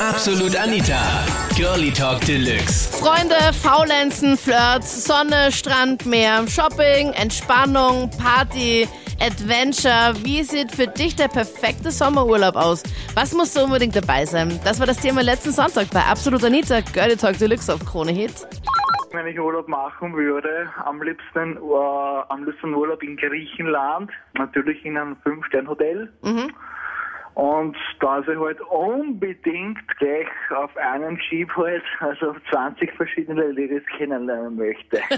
Absolut Anita. Girlie Talk Deluxe. Freunde, Faulenzen, Flirts, Sonne, Strand, Meer, Shopping, Entspannung, Party, Adventure. Wie sieht für dich der perfekte Sommerurlaub aus? Was muss da unbedingt dabei sein? Das war das Thema letzten Sonntag bei Absolut Anita. Girlie Talk Deluxe auf Krone Hit. Wenn ich Urlaub machen würde, am liebsten, äh, am liebsten Urlaub in Griechenland, natürlich in einem Fünf-Stern-Hotel. Und da ich halt unbedingt gleich auf einen Jeep halt, also 20 verschiedene Ladies kennenlernen möchte.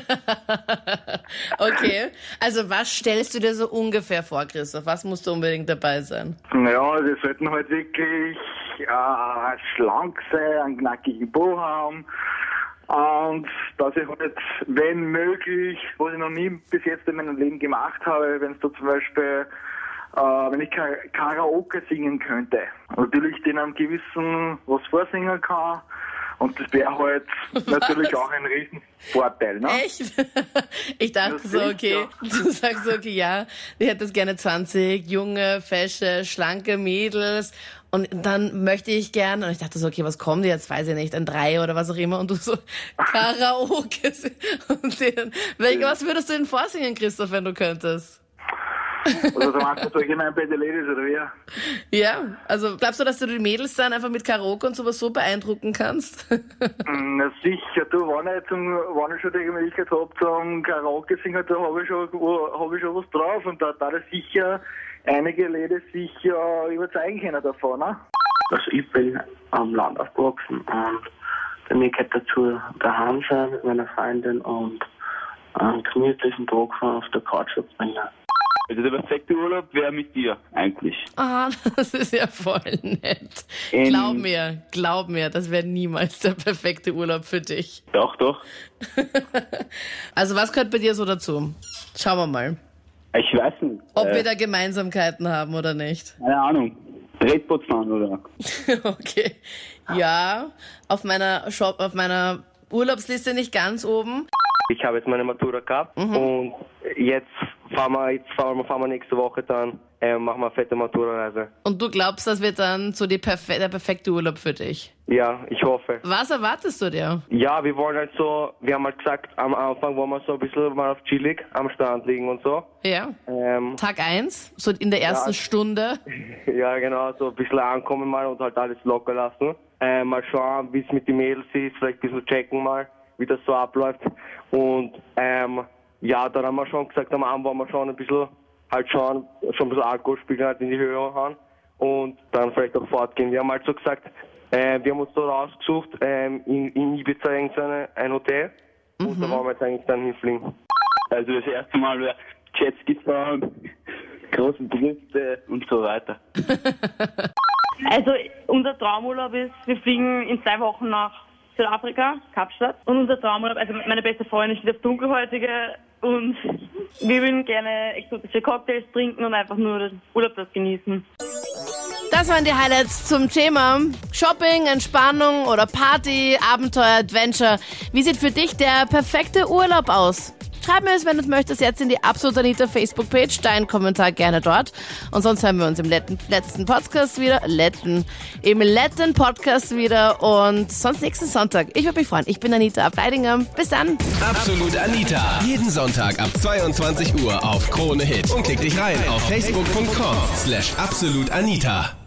Okay, also was stellst du dir so ungefähr vor, Christoph? Was muss da unbedingt dabei sein? naja, die sollten halt wirklich äh, schlank sein, einen knackigen Po haben. Und dass ich halt, wenn möglich, was ich noch nie bis jetzt in meinem Leben gemacht habe, wenn es da zum Beispiel, äh, wenn ich Ka- Karaoke singen könnte. Natürlich den einem gewissen was vorsingen kann. Und das wäre halt natürlich auch ein Riesenvorteil. Ne? Echt? Ich dachte Das so, okay, du sagst so, okay, ja, ich hätte das gerne 20 junge, fesche, schlanke Mädels und dann möchte ich gern, und ich dachte so, okay, was die jetzt, weiß ich nicht, ein Drei oder was auch immer und du so, Karaoke. Und den, welche, was würdest du denn vorsingen, Christoph, wenn du könntest? Oder so meinst du allgemein bei den Ladies oder wie? Ja, also glaubst du, dass du die Mädels dann einfach mit Karaoke und sowas so beeindrucken kannst? Na sicher, du, wenn ich, zum, wenn ich schon die Möglichkeit habe zum Karaoke singen, da habe ich, schon- hab ich schon was drauf und da da sicher einige Ladies sicher überzeugen können davon. Ne? Also ich bin am Land aufgewachsen und bei mir gehört dazu daheim sein mit meiner Freundin und einen gemütlichen Tag fahren auf der Couch verbringen. Also der perfekte Urlaub wäre mit dir eigentlich. Ah, das ist ja voll nett. Ähm. Glaub mir, glaub mir, das wäre niemals der perfekte Urlaub für dich. Doch, doch. Also was gehört bei dir so dazu? Schauen wir mal, Ich weiß nicht. ob äh, wir da Gemeinsamkeiten haben oder nicht. Keine Ahnung. Redboot fahren oder? Okay. Ja, auf meiner Shop, auf meiner Urlaubsliste nicht ganz oben. Ich habe jetzt meine Matura gehabt und jetzt fahren wir, jetzt fahren wir, fahren wir nächste Woche dann, äh, machen wir eine fette Matura-Reise. Und du glaubst, das wird dann so die perfe der perfekte Urlaub für dich. Ja, ich hoffe. Was erwartest du dir? Ja, wir wollen halt so, wir haben halt gesagt, am Anfang wollen wir so ein bisschen mal auf chillig am Strand liegen und so. Ja. Ähm, Tag eins, so in der ersten Ja. Stunde. ja, genau, so ein bisschen ankommen mal und halt alles locker lassen. Äh, mal schauen, wie es mit den Mädels ist, vielleicht ein bisschen checken mal, wie das so abläuft. Und ähm, ja, dann haben wir schon gesagt, am Abend wollen wir schon ein bisschen halt schauen, schon ein bisschen Alkohol spielen, halt in die Höhe hauen und dann vielleicht auch fortgehen. Wir haben halt so gesagt, äh, wir haben uns da rausgesucht, ähm, in, in Ibiza irgendein ein Hotel und da wollen wir jetzt eigentlich dann hinfliegen. Also das erste Mal wäre Jetski fahren, große Brüste und so weiter. Also unser Traumurlaub ist, wir fliegen in zwei Wochen nach Südafrika, Kapstadt. Und unser Traumurlaub, also meine beste Freundin steht auf Dunkelhäutige und wir würden gerne exotische Cocktails trinken und einfach nur den Urlaub das genießen. Das waren die Highlights zum Thema Shopping, Entspannung oder Party, Abenteuer, Adventure. Wie sieht für dich der perfekte Urlaub aus? Schreib mir es, wenn du es möchtest, jetzt in die Absolut Anita Facebook-Page. Dein Kommentar gerne dort. Und sonst hören wir uns im letzten, letzten Podcast wieder. Letzten, Im letzten Podcast wieder. Und sonst nächsten Sonntag. Ich würde mich freuen. Ich bin Anita Ableidinger. Bis dann. Absolut Anita. Jeden Sonntag ab 22 Uhr auf Krone Hit. Und klick dich rein auf facebook.com slash absolutanita.